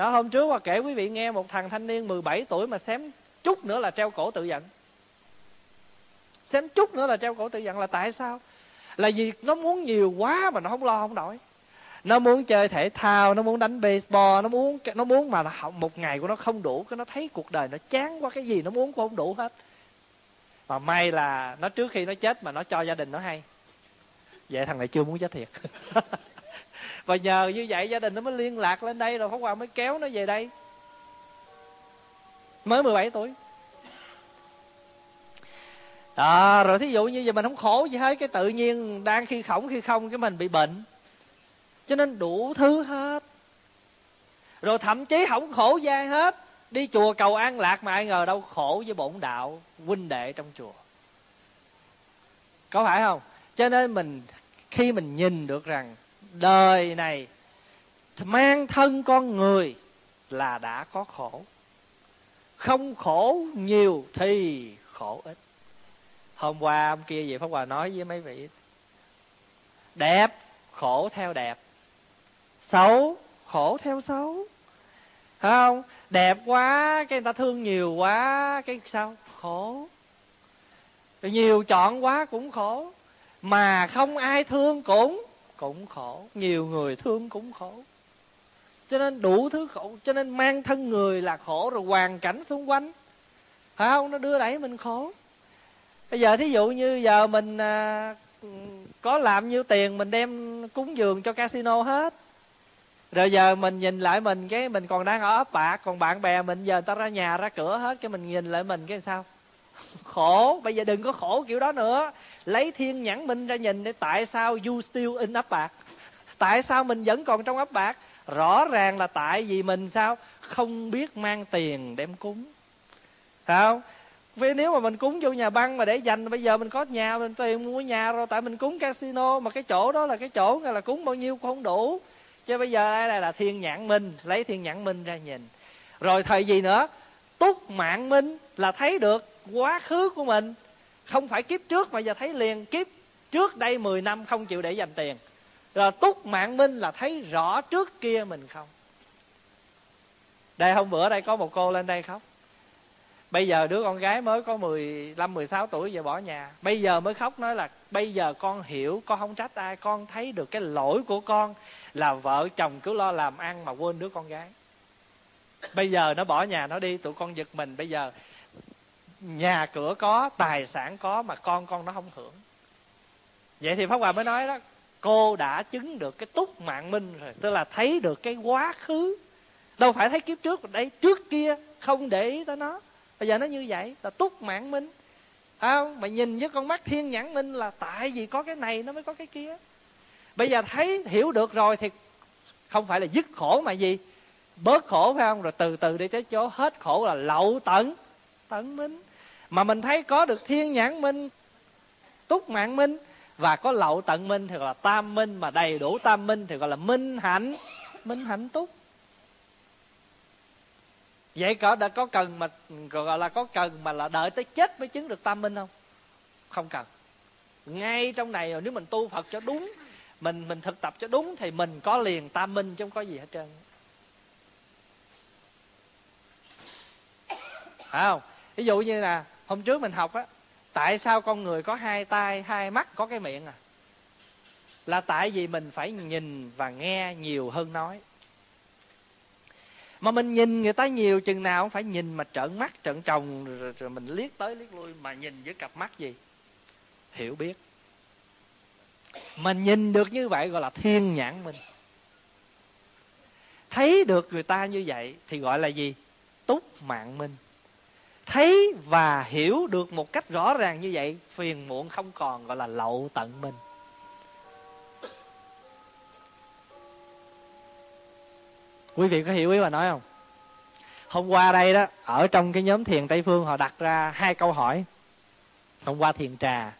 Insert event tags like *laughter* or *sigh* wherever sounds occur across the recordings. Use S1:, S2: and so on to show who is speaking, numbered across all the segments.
S1: đó, hôm trước mà kể quý vị nghe một thằng thanh niên 17 tuổi mà xém chút nữa là treo cổ tự giận. Xém chút nữa là treo cổ tự giận là tại sao? Là vì nó muốn nhiều quá mà nó không lo, không nổi. Nó muốn chơi thể thao, nó muốn đánh baseball, nó muốn nó muốn mà học một ngày của nó không đủ, cái nó thấy cuộc đời nó chán quá, cái gì nó muốn cũng không đủ hết. Mà may là nó trước khi nó chết mà nó cho gia đình nó hay. Vậy thằng này chưa muốn chết thiệt. *laughs* và nhờ như vậy gia đình nó mới liên lạc lên đây, rồi pháp hòa mới kéo nó về đây. Mới 17 tuổi. Đó, rồi thí dụ như giờ mình không khổ gì hết, cái tự nhiên đang khi khổng khi không, cái mình bị bệnh. Cho nên đủ thứ hết. Rồi thậm chí không khổ gian hết, đi chùa cầu an lạc mà ai ngờ đâu khổ với bổn đạo, huynh đệ trong chùa. Có phải không? Cho nên mình, khi mình nhìn được rằng đời này, mang thân con người là đã có khổ. Không khổ nhiều thì khổ ít. Hôm qua hôm kia gì pháp hòa nói với mấy vị, đẹp khổ theo đẹp, xấu khổ theo xấu. Thấy không? Đẹp quá, cái người ta thương nhiều quá, cái sao? Khổ. Nhiều chọn quá cũng khổ. Mà không ai thương cũng cũng khổ nhiều người thương cũng khổ. Cho nên đủ thứ khổ cho nên mang thân người là khổ rồi hoàn cảnh xung quanh. Phải không? Nó đưa đẩy mình khổ. Bây giờ thí dụ như giờ mình à, có làm nhiêu tiền mình đem cúng dường cho casino hết. Rồi giờ mình nhìn lại mình cái mình còn đang ở ấp bạc còn bạn bè mình giờ người ta ra nhà ra cửa hết cái mình nhìn lại mình cái sao? Khổ. Bây giờ đừng có khổ kiểu đó nữa. Lấy thiên nhãn minh ra nhìn để tại sao you still in ấp bạc? Tại sao mình vẫn còn trong ấp bạc? Rõ ràng là tại vì mình sao? Không biết mang tiền đem cúng. Phải không? Vì nếu mà mình cúng vô nhà băng mà để dành, bây giờ mình có nhà, mình tiền mua nhà rồi, tại mình cúng casino mà cái chỗ đó là cái chỗ là cúng bao nhiêu cũng không đủ. Chứ bây giờ đây là thiên nhãn minh, lấy thiên nhãn minh ra nhìn. Rồi thời gì nữa? Túc mạng minh là thấy được quá khứ của mình. Không phải kiếp trước mà giờ thấy liền kiếp trước đây 10 năm không chịu để dành tiền. Rồi túc mạng minh là thấy rõ trước kia mình không. Đây hôm bữa đây có một cô lên đây khóc. Bây giờ đứa con gái mới có 15, 16 tuổi giờ bỏ nhà. Bây giờ mới khóc nói là bây giờ con hiểu con không trách ai con thấy được cái lỗi của con là vợ chồng cứ lo làm ăn mà quên đứa con gái. Bây giờ nó bỏ nhà nó đi tụi con giật mình. Bây giờ nhà cửa có, tài sản có mà con con nó không hưởng. Vậy thì pháp hòa mới nói đó, cô đã chứng được cái túc mạng minh rồi, tức là thấy được cái quá khứ. Đâu phải thấy kiếp trước đây trước kia không để ý tới nó. Bây giờ nó như vậy, là túc mạng minh không, mà nhìn với con mắt thiên nhãn minh là tại vì có cái này nó mới có cái kia. Bây giờ thấy, hiểu được rồi thì không phải là dứt khổ mà gì? Bớt khổ phải không? Rồi từ từ đi tới chỗ hết khổ là lậu tận tận minh mà mình thấy có được thiên nhãn minh, túc mạng minh, và có lậu tận minh thì gọi là tam minh, mà đầy đủ tam minh thì gọi là minh hạnh. Minh hạnh túc. Vậy có, đã có cần mà, gọi là có cần mà là đợi tới chết mới chứng được tam minh không? Không cần. Ngay trong này rồi nếu mình tu phật cho đúng, mình mình thực tập cho đúng thì mình có liền tam minh chứ không có gì hết trơn. Phải không? Ví dụ như là hôm trước mình học á tại sao con người có hai tay hai mắt có cái miệng à? Là tại vì mình phải nhìn và nghe nhiều hơn nói. Mà mình nhìn người ta nhiều chừng nào không phải nhìn mà trợn mắt trợn trồng rồi, rồi mình liếc tới liếc lui mà nhìn với cặp mắt gì? Hiểu biết. Mình nhìn được như vậy gọi là thiên nhãn mình. Thấy được người ta như vậy thì gọi là gì? Túc mạng minh thấy và hiểu được một cách rõ ràng như vậy, phiền muộn không còn gọi là lậu tận minh quý vị có hiểu ý mà nói không? Hôm qua đây đó, ở trong cái nhóm thiền tây phương, họ đặt ra hai câu hỏi. Hôm qua thiền trà.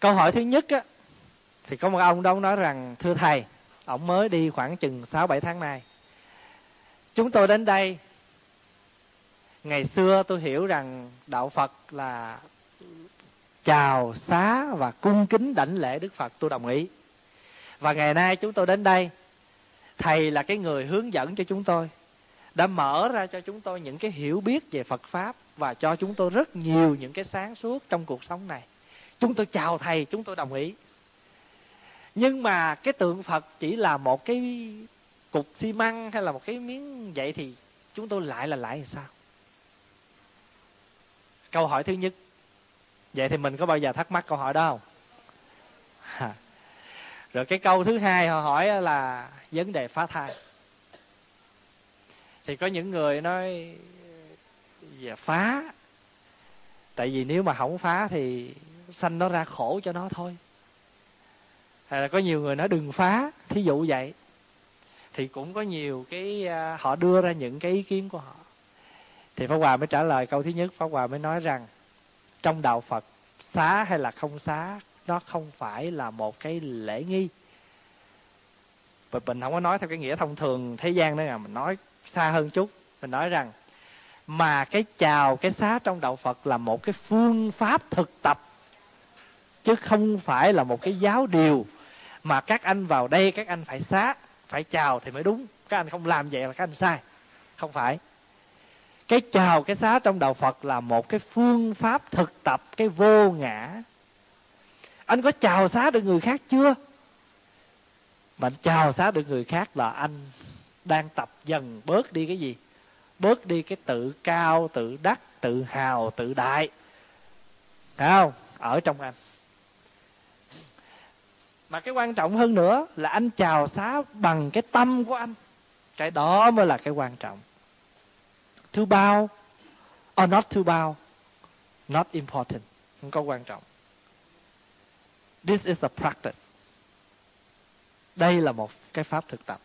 S1: Câu hỏi thứ nhất á, thì có một ông đó nói rằng, thưa thầy, ông mới đi khoảng chừng sáu bảy tháng nay. Chúng tôi đến đây ngày xưa tôi hiểu rằng đạo phật là chào xá và cung kính đảnh lễ đức phật, tôi đồng ý. Và ngày nay chúng tôi đến đây, thầy là cái người hướng dẫn cho chúng tôi, đã mở ra cho chúng tôi những cái hiểu biết về phật pháp và cho chúng tôi rất nhiều những cái sáng suốt trong cuộc sống này. Chúng tôi chào thầy, chúng tôi đồng ý. Nhưng mà cái tượng phật chỉ là một cái cục xi măng hay là một cái miếng vậy thì chúng tôi lại là lại làm sao? Câu hỏi thứ nhất. Vậy thì mình có bao giờ thắc mắc câu hỏi đó không? Rồi cái câu thứ hai họ hỏi là vấn đề phá thai. Thì có những người nói về phá. Tại vì nếu mà không phá thì sanh nó ra khổ cho nó thôi. Hay là có nhiều người nói, đừng phá. Thí dụ vậy. Thì cũng có nhiều cái à, họ đưa ra những cái ý kiến của họ thì pháp hòa mới trả lời câu thứ nhất. Pháp hòa mới nói rằng, trong đạo phật, xá hay là không xá, nó không phải là một cái lễ nghi. Và mình không có nói theo cái nghĩa thông thường thế gian nữa là mình nói xa hơn chút. Mình nói rằng, mà cái chào, cái xá trong đạo phật là một cái phương pháp thực tập, chứ không phải là một cái giáo điều mà các anh vào đây các anh phải xá, phải chào thì mới đúng. Các anh không làm vậy là các anh sai. Không phải cái chào, cái xá trong đạo phật là một cái phương pháp thực tập cái vô ngã. Anh có chào xá được người khác chưa? Mà anh chào xá được người khác là anh đang tập dần bớt đi cái gì? Bớt đi cái tự cao, tự đắc, tự hào, tự đại. Thấy không? Ở trong anh. Mà cái quan trọng hơn nữa là anh chào xá bằng cái tâm của anh. Cái đó mới là cái quan trọng to bow or not to bow not important, không có quan trọng. This is a practice. Đây là một cái pháp thực tập.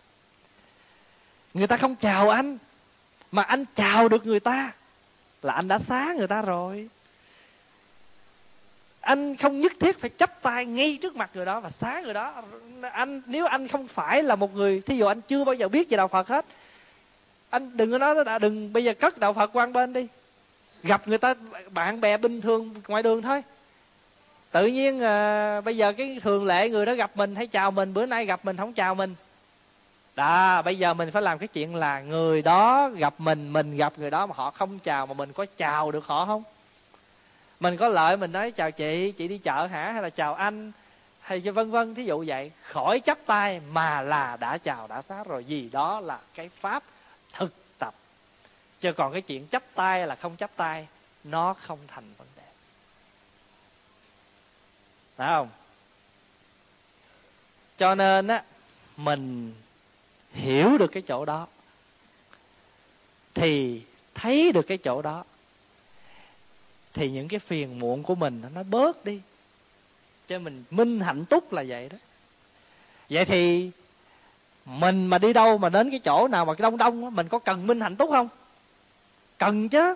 S1: Người ta không chào anh, mà anh chào được người ta là anh đã xá người ta rồi. Anh không nhất thiết phải chấp tay ngay trước mặt người đó và xá người đó. Anh, nếu anh không phải là một người, thí dụ anh chưa bao giờ biết về đạo phật hết anh đừng có nói đã đừng bây giờ cất đạo phật quan bên đi. Gặp người ta bạn bè bình thường ngoài đường thôi. Tự nhiên à, bây giờ cái thường lệ người đó gặp mình hay chào mình bữa nay gặp mình không chào mình. Đó bây giờ mình phải làm cái chuyện là người đó gặp mình mình gặp người đó mà họ không chào mà mình có chào được họ không? Mình có lợi mình nói chào chị chị đi chợ hả? Hay là chào anh? Hay cho vân vân thí dụ vậy. Khỏi chắp tay mà là đã chào đã xá rồi. Gì đó là cái pháp thực tập. Chứ còn cái chuyện chấp tay là không chấp tay, nó không thành vấn đề. Phải không? Cho nên á, mình hiểu được cái chỗ đó, thì thấy được cái chỗ đó, thì những cái phiền muộn của mình nó bớt đi. Cho mình minh hạnh túc là vậy đó. Vậy thì mình mà đi đâu mà đến cái chỗ nào mà cái đông đông mình có cần minh hạnh túc không? Cần chứ.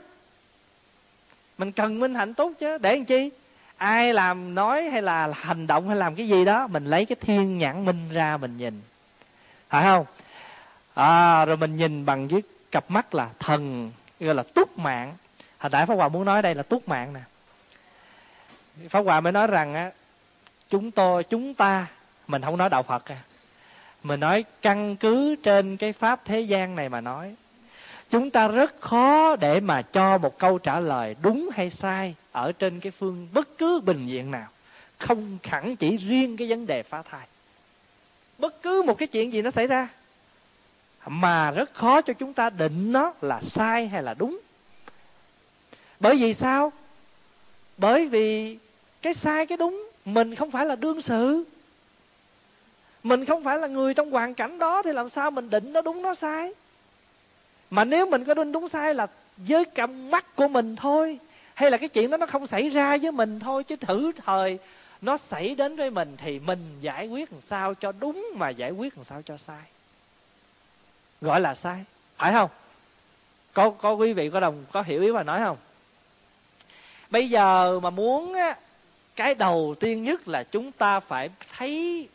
S1: Mình cần minh hạnh túc chứ. Để làm chi? Ai làm nói hay là hành động hay làm cái gì đó mình lấy cái thiên nhãn minh ra mình nhìn. Phải không? À, rồi mình nhìn bằng với cặp mắt là thần gọi là túc mạng. Hồi nãy pháp hòa muốn nói đây là túc mạng nè. Pháp hòa mới nói rằng á chúng tôi chúng ta mình không nói đạo phật à mình nói căn cứ trên cái pháp thế gian này mà nói, chúng ta rất khó để mà cho một câu trả lời đúng hay sai ở trên cái phương bất cứ bình diện nào. Không hẳn chỉ riêng cái vấn đề phá thai. Bất cứ một cái chuyện gì nó xảy ra, mà rất khó cho chúng ta định nó là sai hay là đúng. Bởi vì sao? Bởi vì cái sai cái đúng mình không phải là đương sự mình không phải là người trong hoàn cảnh đó thì làm sao mình định nó đúng nó sai? Mà nếu mình có định đúng sai là với cặp mắt của mình thôi, hay là cái chuyện đó nó không xảy ra với mình thôi, chứ thử thời nó xảy đến với mình thì mình giải quyết làm sao cho đúng mà giải quyết làm sao cho sai? Gọi là sai, phải không? Có có quý vị, có đồng, có hiểu ý mà nói không? Bây giờ mà muốn á, cái đầu tiên nhất là chúng ta phải thấy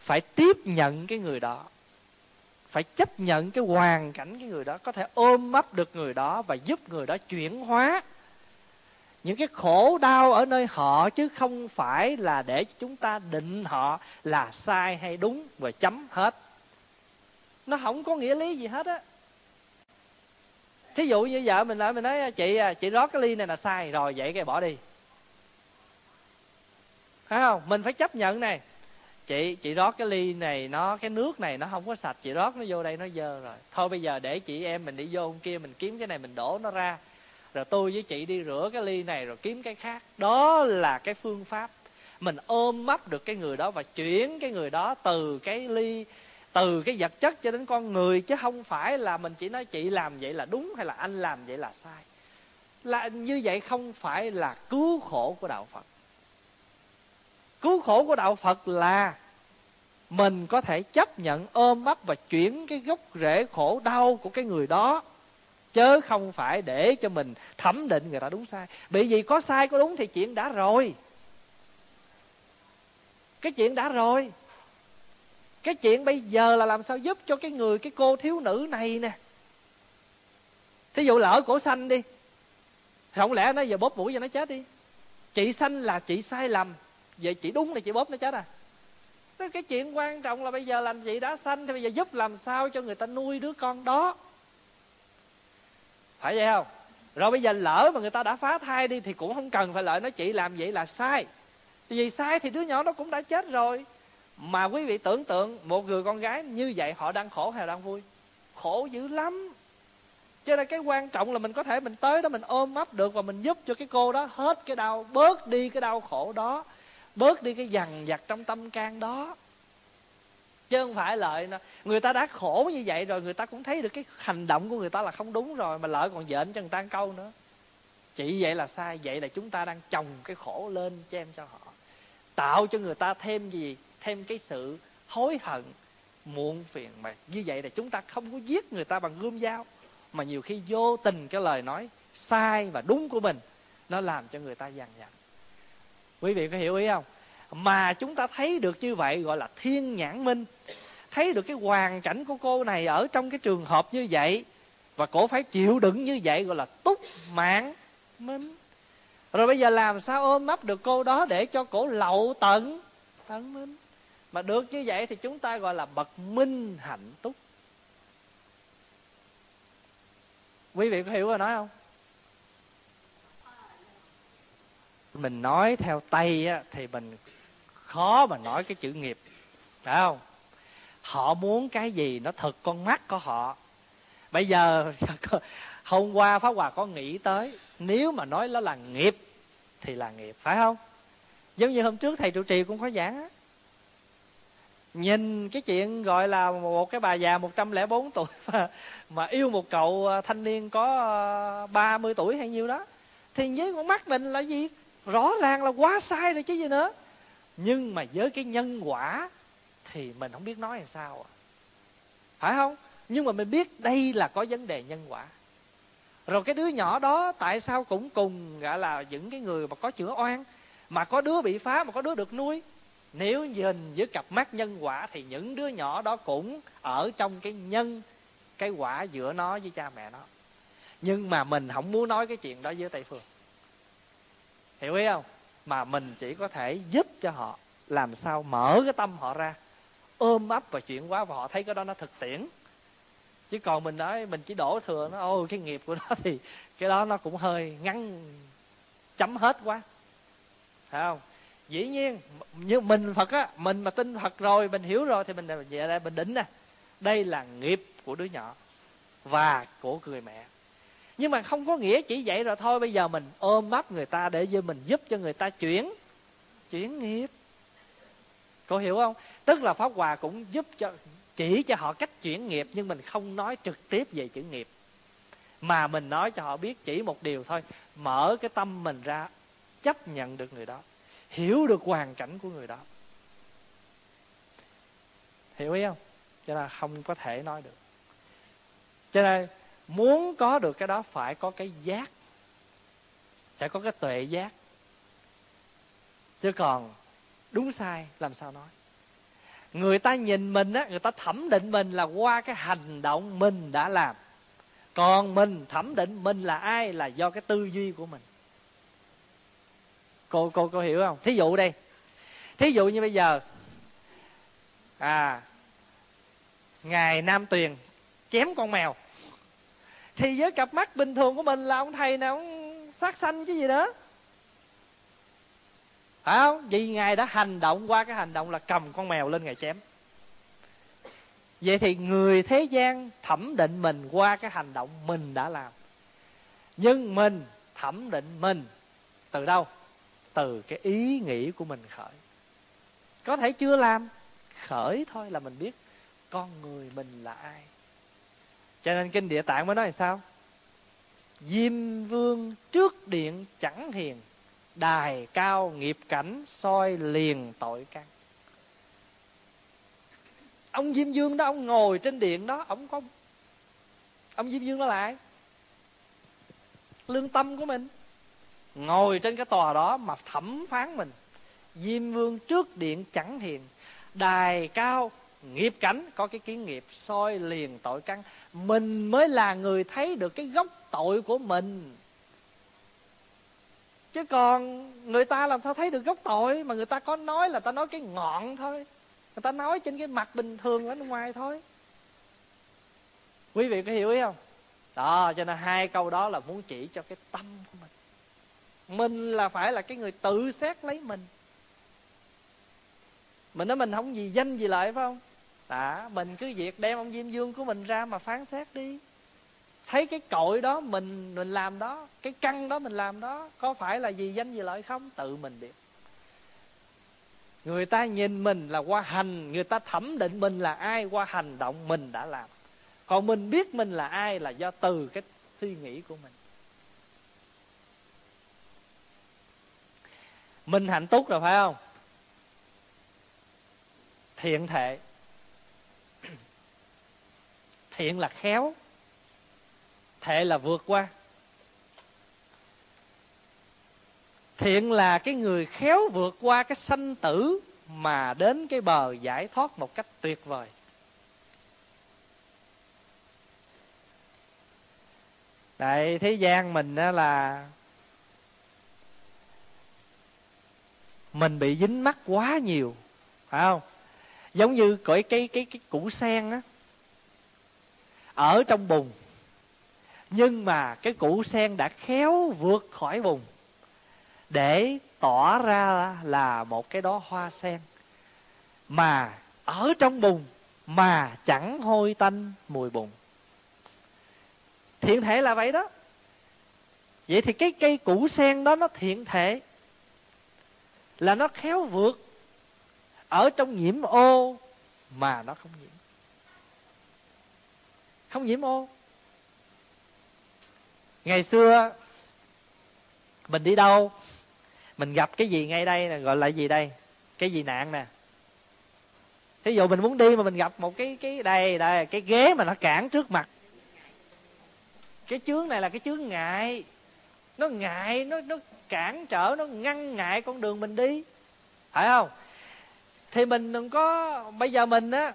S1: phải tiếp nhận cái người đó, phải chấp nhận cái hoàn cảnh cái người đó, có thể ôm ấp được người đó và giúp người đó chuyển hóa những cái khổ đau ở nơi họ, chứ không phải là để chúng ta định họ là sai hay đúng và chấm hết. Nó không có nghĩa lý gì hết á. Thí dụ như vợ mình lại, mình nói, chị à, chị rót cái ly này là sai rồi, vậy cái bỏ đi. Phải không? Mình phải chấp nhận này chị chị rót cái ly này, nó, cái nước này nó không có sạch. Chị rót nó vô đây, nó dơ rồi. Thôi bây giờ để chị em mình đi vô kia, mình kiếm cái này, mình đổ nó ra. Rồi tôi với chị đi rửa cái ly này, rồi kiếm cái khác. Đó là cái phương pháp. Mình ôm mấp được cái người đó và chuyển cái người đó từ cái ly, từ cái vật chất cho đến con người, chứ không phải là mình chỉ nói chị làm vậy là đúng hay là anh làm vậy là sai. Là như vậy không phải là cứu khổ của đạo phật. Cứu khổ của đạo phật là mình có thể chấp nhận ôm ấp và chuyển cái gốc rễ khổ đau của cái người đó, chứ không phải để cho mình thẩm định người ta đúng sai. Bởi vì có sai có đúng thì chuyện đã rồi. Cái chuyện đã rồi. Cái chuyện bây giờ là làm sao giúp cho cái người, cái cô thiếu nữ này nè. Thí dụ lỡ cổ xanh đi. Không lẽ nó giờ bóp mũi cho nó chết đi? Chị xanh là chị sai lầm. Vậy chị đúng là chị bóp nó chết à? Cái chuyện quan trọng là bây giờ làm gì đã xanh thì bây giờ giúp làm sao cho người ta nuôi đứa con đó? Phải vậy không? Rồi bây giờ lỡ mà người ta đã phá thai đi thì cũng không cần phải lợi nói chị làm vậy là sai. Vì sai thì đứa nhỏ nó cũng đã chết rồi. Mà quý vị tưởng tượng, một người con gái như vậy họ đang khổ hay đang vui? Khổ dữ lắm. Cho nên cái quan trọng là mình có thể mình tới đó, mình ôm ấp được và mình giúp cho cái cô đó hết cái đau, bớt đi cái đau khổ đó bớt đi cái dằn vặt trong tâm can đó. Chứ không phải lợi người ta đã khổ như vậy rồi, người ta cũng thấy được cái hành động của người ta là không đúng rồi, mà lợi còn dện cho người ta câu nữa. Chỉ vậy là sai, vậy là chúng ta đang trồng cái khổ lên cho em cho họ. Tạo cho người ta thêm gì? Thêm cái sự hối hận, muộn phiền mà như vậy là chúng ta không có giết người ta bằng gươm dao, mà nhiều khi vô tình cái lời nói sai và đúng của mình, nó làm cho người ta dằn vặt quý vị có hiểu ý không? Mà chúng ta thấy được như vậy gọi là thiên nhãn minh. Thấy được cái hoàn cảnh của cô này ở trong cái trường hợp như vậy, và cổ phải chịu đựng như vậy gọi là túc mạng minh. Rồi bây giờ làm sao ôm ấp được cô đó để cho cổ lậu tận tận minh? Mà được như vậy thì chúng ta gọi là bậc minh hạnh túc. Quý vị có hiểu rồi nói không? Mình nói theo tây á, thì mình khó mà nói cái chữ nghiệp phải không? Họ muốn cái gì nó thật con mắt của họ. Bây giờ *laughs* hôm qua pháp hòa có nghĩ tới nếu mà nói nó là nghiệp thì là nghiệp phải không? Giống như hôm trước thầy trụ trì cũng có giảng á. Nhìn cái chuyện gọi là một cái bà già 104 tuổi *laughs* mà, mà yêu một cậu thanh niên có ờ, 30 tuổi hay nhiêu đó thì với con mắt mình là gì? Rõ ràng là quá sai rồi chứ gì nữa. Nhưng mà với cái nhân quả thì mình không biết nói làm sao à. phải không? Nhưng mà mình biết đây là có vấn đề nhân quả. Rồi cái đứa nhỏ đó tại sao cũng cùng gọi là những cái người mà có chữa oan, mà có đứa bị phá, mà có đứa được nuôi. Nếu nhìn với cặp mắt nhân quả thì những đứa nhỏ đó cũng ở trong cái nhân, cái quả giữa nó với cha mẹ nó. Nhưng mà mình không muốn nói cái chuyện đó với tây phương hiểu ý không? Mà mình chỉ có thể giúp cho họ, làm sao mở cái tâm họ ra, ôm ấp và chuyển hóa và họ thấy cái đó nó thực tiễn. Chứ còn mình nói, mình chỉ đổ thừa nó, ôi, cái nghiệp của nó *laughs* thì cái đó nó cũng hơi ngắn, chấm hết quá. Phải không? Dĩ nhiên như mình phật á, mình mà tin phật rồi, mình hiểu rồi thì mình về đây mình đỉnh nè. Đây là nghiệp của đứa nhỏ và của người mẹ nhưng mà không có nghĩa chỉ vậy rồi thôi, bây giờ mình ôm mắt người ta để cho mình giúp cho người ta chuyển chuyển nghiệp. Cô hiểu không? Tức là pháp hòa cũng giúp cho, chỉ cho họ cách chuyển nghiệp, nhưng mình không nói trực tiếp về chữ nghiệp. Mà mình nói cho họ biết chỉ một điều thôi, mở cái tâm mình ra, chấp nhận được người đó, hiểu được hoàn cảnh của người đó. Hiểu ý không? Cho nên không có thể nói được. Cho nên muốn có được cái đó phải có cái giác. Phải có cái tuệ giác. Chứ còn đúng sai, làm sao nói? Người ta nhìn mình á, người ta thẩm định mình là qua cái hành động mình đã làm. Còn mình thẩm định mình là ai là do cái tư duy của mình. Cô cô cô hiểu không? Thí dụ đây thí dụ như bây giờ à ngài nam tuyền chém con mèo thì với cặp mắt bình thường của mình là ông thầy nào ông sát sanh chứ gì đó phải không? Vì ngài đã hành động qua cái hành động là cầm con mèo lên ngài chém. Vậy thì người thế gian thẩm định mình qua cái hành động mình đã làm. Nhưng mình thẩm định mình từ đâu? Từ cái ý nghĩ của mình khởi. Có thể chưa làm, khởi thôi là mình biết con người mình là ai cho nên kinh địa tạng mới nói là sao? Diêm vương trước điện chẳng hiền, đài cao nghiệp cảnh soi liền tội căn. Ông diêm vương đó, ông ngồi trên điện đó, ông có ông diêm vương đó là ai? Lương tâm của mình. Ngồi trên cái tòa đó mà thẩm phán mình. Diêm vương trước điện chẳng hiền, đài cao nghiệp cảnh có cái kiến nghiệp soi liền tội căn. Mình mới là người thấy được cái gốc tội của mình. Chứ còn người ta làm sao thấy được gốc tội? Mà người ta có nói là ta nói cái ngọn thôi. Người ta nói trên cái mặt bình thường ở bên ngoài thôi. Quý vị có hiểu ý không? Đó, cho nên hai câu đó là muốn chỉ cho cái tâm của mình. Mình là phải là cái người tự xét lấy mình. Mình nói mình không gì danh gì lợi phải không? Đã mình cứ việc đem ông diêm dương của mình ra mà phán xét đi. Thấy cái cội đó mình mình làm đó, cái căn đó mình làm đó, có phải là gì danh gì lợi không? Tự mình biết. Người ta nhìn mình là qua hành, người ta thẩm định mình là ai, qua hành động mình đã làm. Còn mình biết mình là ai là do từ cái suy nghĩ của mình. Mình hạnh túc rồi phải không? Thiện thệ thiện là khéo, thệ là vượt qua. Thiện là cái người khéo vượt qua cái sanh tử mà đến cái bờ giải thoát một cách tuyệt vời. Tại thế gian mình là mình bị dính mắc quá nhiều, phải không? Giống như cõi cái cái cái củ sen á ở trong bùn. Nhưng mà cái củ sen đã khéo vượt khỏi bùn để tỏ ra là một cái đó hoa sen. Mà ở trong bùn mà chẳng hôi tanh mùi bùn. Thiện thể là vậy đó. Vậy thì cái cây củ sen đó nó thiện thể là nó khéo vượt ở trong nhiễm ô mà nó không nhiễm không nhiễm ô. Ngày xưa, mình đi đâu, mình gặp cái gì ngay đây gọi là gì đây? Cái gì nạn nè? Thí dụ mình muốn đi mà mình gặp một cái cái đây đây, cái ghế mà nó cản trước mặt. Cái chướng này là cái chướng ngại. Nó ngại, nó nó cản trở, nó ngăn ngại con đường mình đi. Phải không? Thì mình đừng có, bây giờ mình á,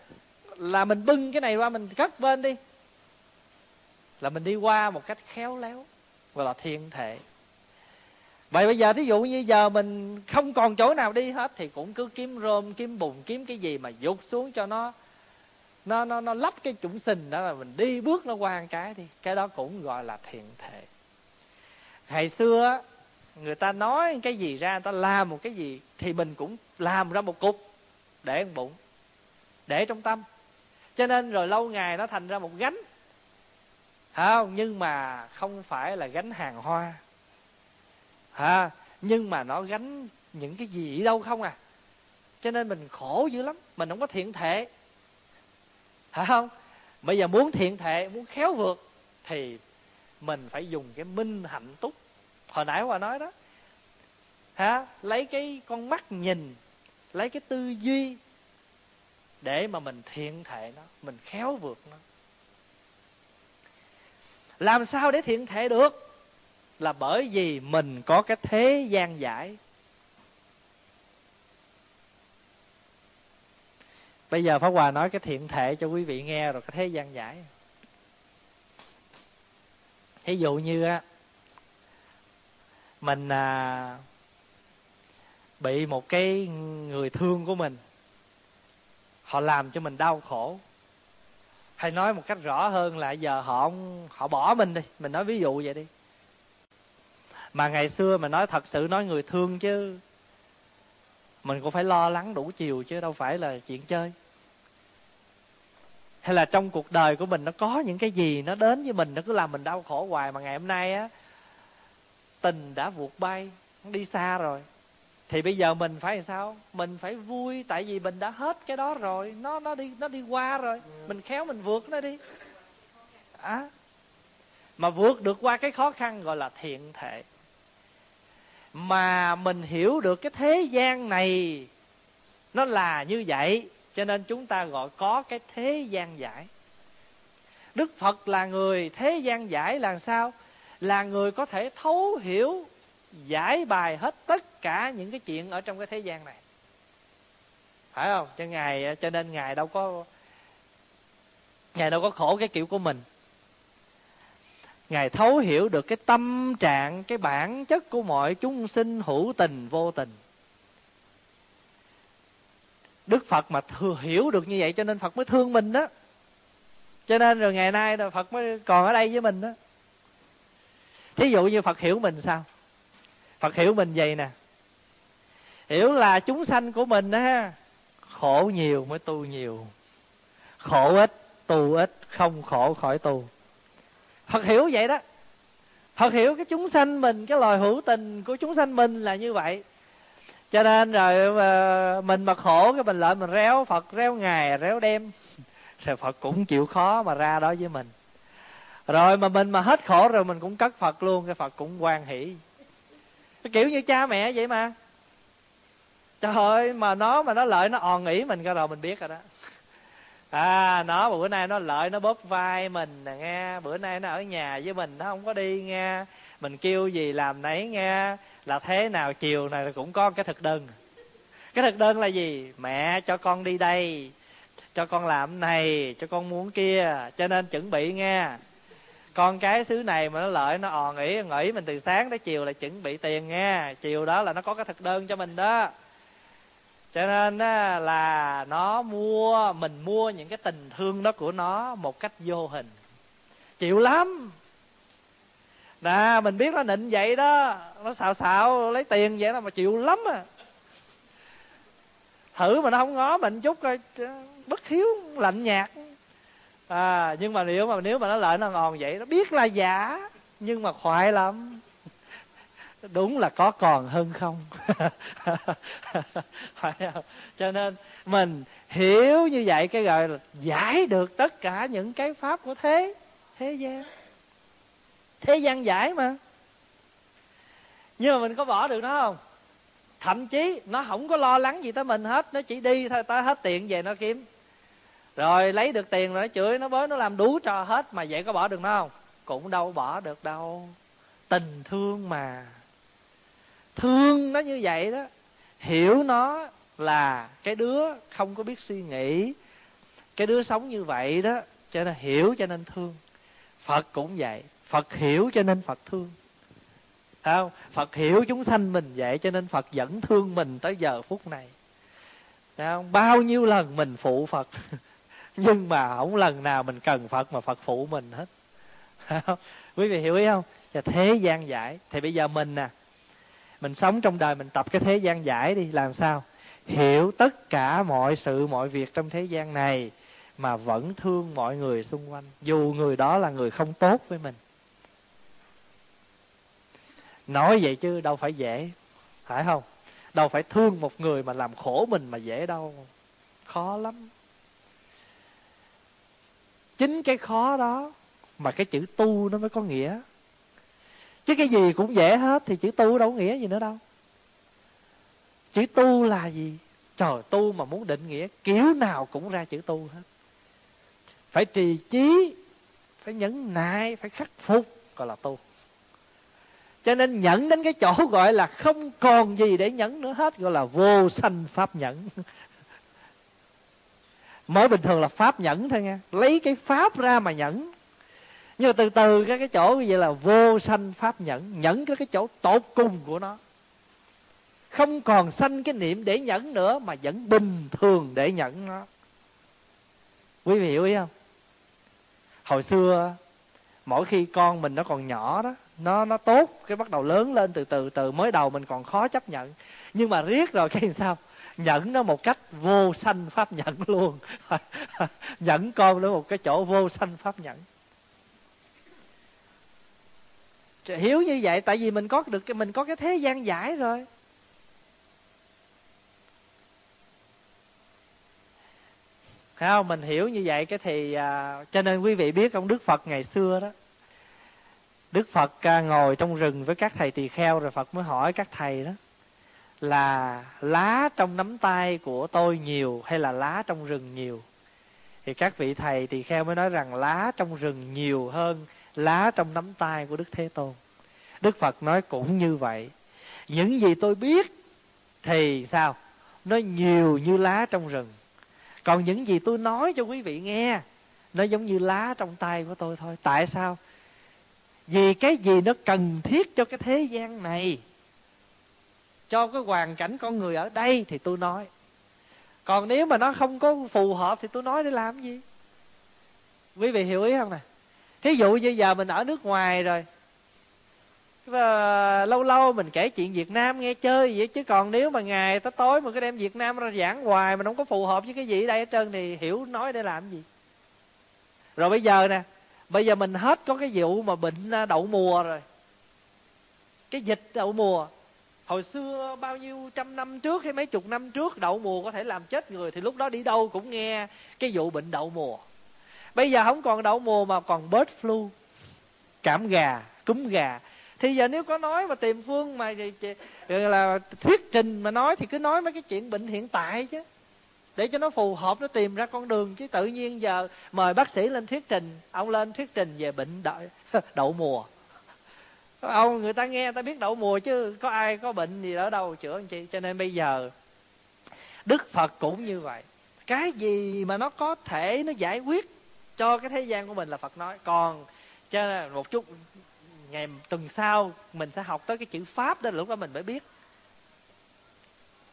S1: là mình bưng cái này qua, mình cất bên đi là mình đi qua một cách khéo léo gọi là thiên thể. Vậy bây giờ thí dụ như giờ mình không còn chỗ nào đi hết thì cũng cứ kiếm rơm, kiếm bùn, kiếm cái gì mà dục xuống cho nó nó nó nó lấp cái chủng sinh đó là mình đi bước nó qua một cái đi. Cái đó cũng gọi là thiện thể. Ngày xưa người ta nói cái gì ra, người ta làm một cái gì thì mình cũng làm ra một cục để trong bụng, để trong tâm. Cho nên rồi lâu ngày nó thành ra một gánh không nhưng mà không phải là gánh hàng hoa. Ha nhưng mà nó gánh những cái gì đâu không à? Cho nên mình khổ dữ lắm, mình không có thiện thể. Hả không? Bây giờ muốn thiện thể, muốn khéo vượt, thì mình phải dùng cái minh hạnh túc. Hồi nãy qua nói đó. Ha lấy cái con mắt nhìn, lấy cái tư duy để mà mình thiện thể nó, mình khéo vượt nó làm sao để thiện thể được? Là bởi vì mình có cái thế gian giải. Bây giờ pháp hòa nói cái thiện thể cho quý vị nghe rồi cái thế gian giải. Thí dụ như á mình à, bị một cái người thương của mình họ làm cho mình đau khổ hay nói một cách rõ hơn là giờ họ họ bỏ mình đi. Mình nói ví dụ vậy đi. Mà ngày xưa mà nói thật sự nói người thương chứ, mình cũng phải lo lắng đủ chiều chứ đâu phải là chuyện chơi. Hay là trong cuộc đời của mình nó có những cái gì nó đến với mình, nó cứ làm mình đau khổ hoài mà ngày hôm nay á, tình đã vụt bay đi xa rồi thì bây giờ mình phải sao? Mình phải vui tại vì mình đã hết cái đó rồi. Nó nó đi nó đi qua rồi. Mình khéo mình vượt nó đi. À, mà vượt được qua cái khó khăn gọi là thiện thể. Mà mình hiểu được cái thế gian này nó là như vậy cho nên chúng ta gọi có cái thế gian giải. Đức phật là người thế gian giải là sao? Là người có thể thấu hiểu giải bài hết tất cả những cái chuyện ở trong cái thế gian này. Phải không? Cho ngài, cho nên ngài đâu có, ngài đâu có khổ cái kiểu của mình. Ngài thấu hiểu được cái tâm trạng, cái bản chất của mọi chúng sinh hữu tình, vô tình. Đức phật mà thừa hiểu được như vậy cho nên phật mới thương mình đó. Cho nên rồi ngày nay rồi phật mới còn ở đây với mình đó. Thí dụ như phật hiểu mình sao? Phật hiểu mình vậy nè hiểu là chúng sanh của mình á khổ nhiều mới tu nhiều. Khổ ít, tu ít, không khổ khỏi tu. Phật hiểu vậy đó. Phật hiểu cái chúng sanh mình, cái loài hữu tình của chúng sanh mình là như vậy. Cho nên rồi mà mình mà khổ cái mình lại mình réo phật, réo ngày, réo đêm. *laughs* Rồi phật cũng chịu khó mà ra đó với mình. Rồi mà mình mà hết khổ rồi mình cũng cất phật luôn, cái phật cũng quan hỷ. Cái kiểu như cha mẹ vậy mà trời ơi, mà nó mà nó lợi, nó òn nghĩ mình cái rồi, mình biết rồi đó. À nó bữa nay nó lợi, nó bóp vai mình nè nghe. Bữa nay nó ở nhà với mình, nó không có đi nghe. Mình kêu gì làm nấy nghe. Là thế nào chiều này cũng có cái thực đơn. Cái thực đơn là gì? Mẹ, cho con đi đây. Cho con làm này, cho con muốn kia. Cho nên chuẩn bị nghe. Con cái xứ này mà nó lợi, nó òn nghĩ nghĩ mình từ sáng tới chiều là chuẩn bị tiền nghe. Chiều đó là nó có cái thực đơn cho mình đó cho nên là nó mua, mình mua những cái tình thương đó của nó một cách vô hình. Chịu lắm. Nè, mình biết nó nịnh vậy đó. Nó xạo xạo, lấy tiền vậy đó mà chịu lắm à. Thử mà nó không ngó mình chút coi bất hiếu, lạnh nhạt. À nhưng mà nếu mà nếu mà nó lợi nó ngon vậy, nó biết là giả, nhưng mà khoái lắm đúng là có còn hơn không? *laughs* Phải không? Cho nên mình hiểu như vậy cái gọi là giải được tất cả những cái pháp của thế thế gian. Thế gian giải mà. Nhưng mà mình có bỏ được nó không? Thậm chí nó không có lo lắng gì tới mình hết, nó chỉ đi thôi, tới hết tiền về nó kiếm. Rồi lấy được tiền rồi nó chửi, nó bới, nó làm đủ trò hết, mà vậy có bỏ được nó không? Cũng đâu bỏ được đâu. Tình thương mà thương nó như vậy đó. Hiểu nó là cái đứa không có biết suy nghĩ, cái đứa sống như vậy đó, cho nên hiểu cho nên thương. Phật cũng vậy, phật hiểu cho nên phật thương. Không? Phật hiểu chúng sanh mình vậy cho nên phật vẫn thương mình tới giờ phút này. Không? bao nhiêu lần mình phụ phật, *laughs* nhưng mà không lần nào mình cần phật mà phật phụ mình hết. *laughs* Không? quý vị hiểu ý không? Và thế gian giải. Thì bây giờ mình nè mình sống trong đời mình tập cái thế gian giải đi, làm sao? Hiểu tất cả mọi sự, mọi việc trong thế gian này mà vẫn thương mọi người xung quanh. Dù người đó là người không tốt với mình. Nói vậy chứ đâu phải dễ, phải không? Đâu phải thương một người mà làm khổ mình mà dễ đâu. Khó lắm. Chính cái khó đó mà cái chữ tu nó mới có nghĩa chứ cái gì cũng dễ hết, thì chữ tu đâu có nghĩa gì nữa đâu. Chữ tu là gì? Trời, tu mà muốn định nghĩa, kiểu nào cũng ra chữ tu hết. Phải trì trí phải nhẫn nại, phải khắc phục, gọi là tu. Cho nên nhẫn đến cái chỗ gọi là không còn gì để nhẫn nữa hết, gọi là vô sanh pháp nhẫn. *laughs* Mới bình thường là pháp nhẫn thôi nha. Lấy cái pháp ra mà nhẫn nhưng mà từ từ cái cái chỗ như vậy là vô sanh pháp nhẫn nhẫn cái cái chỗ tột cùng của nó. Không còn sanh cái niệm để nhẫn nữa, mà vẫn bình thường để nhẫn nó. Quý vị hiểu ý không? Hồi xưa, mỗi khi con mình nó còn nhỏ đó, nó nó tốt, cái bắt đầu lớn lên từ từ từ mới đầu mình còn khó chấp nhận. Nhưng mà riết rồi cái *laughs* sao? Nhẫn nó một cách vô sanh pháp nhẫn luôn. *laughs* Nhẫn con nó một cái chỗ vô sanh pháp nhẫn. Hiểu như vậy tại vì mình có được mình có cái thế gian giải rồi Thấy không? Mình hiểu như vậy cái thì à, cho nên quý vị biết ông Đức Phật ngày xưa đó. Đức Phật à, ngồi trong rừng với các thầy tỳ kheo rồi Phật mới hỏi các thầy đó là lá trong nắm tay của tôi nhiều hay là lá trong rừng nhiều thì các vị thầy tỳ kheo mới nói rằng lá trong rừng nhiều hơn lá trong nắm tay của đức thế tôn. Đức phật nói cũng như vậy. Những gì tôi biết thì sao? Nó nhiều như lá trong rừng. Còn những gì tôi nói cho quý vị nghe, nó giống như lá trong tay của tôi thôi. Tại sao? Vì cái gì nó cần thiết cho cái thế gian này? Cho cái hoàn cảnh con người ở đây thì tôi nói. Còn nếu mà nó không có phù hợp thì tôi nói để làm gì? Quý vị hiểu ý không nè? Thí dụ như giờ mình ở nước ngoài rồi, và lâu lâu mình kể chuyện Việt Nam nghe chơi vậy, chứ còn nếu mà ngày tới tối mà cái đem Việt Nam ra giảng hoài mà không có phù hợp với cái gì ở đây hết trơn thì hiểu nói để làm gì. Rồi bây giờ nè, bây giờ mình hết có cái vụ mà bệnh à, đậu mùa rồi. Cái dịch đậu mùa. Hồi xưa bao nhiêu trăm năm trước hay mấy chục năm trước đậu mùa có thể làm chết người thì lúc đó đi đâu cũng nghe cái vụ bệnh đậu mùa bây giờ không còn đậu mùa mà còn bird flu. Cảm gà cúm gà. Thì giờ nếu có nói mà tìm phương mà là thuyết trình mà nói thì cứ nói mấy cái chuyện bệnh hiện tại chứ. Để cho nó phù hợp nó tìm ra con đường chứ tự nhiên giờ mời bác sĩ lên thuyết trình. Ông lên thuyết trình về bệnh đậu, *laughs* đậu mùa. Ông người ta nghe người ta biết đậu mùa chứ có ai có bệnh gì ở đâu chữa anh chị cho nên bây giờ đức phật cũng như vậy. Cái gì mà nó có thể nó giải quyết cho cái thế gian của mình là phật nói. Còn cho nên một chút ngày tuần sau mình sẽ học tới cái chữ pháp đó lúc đó mình mới biết.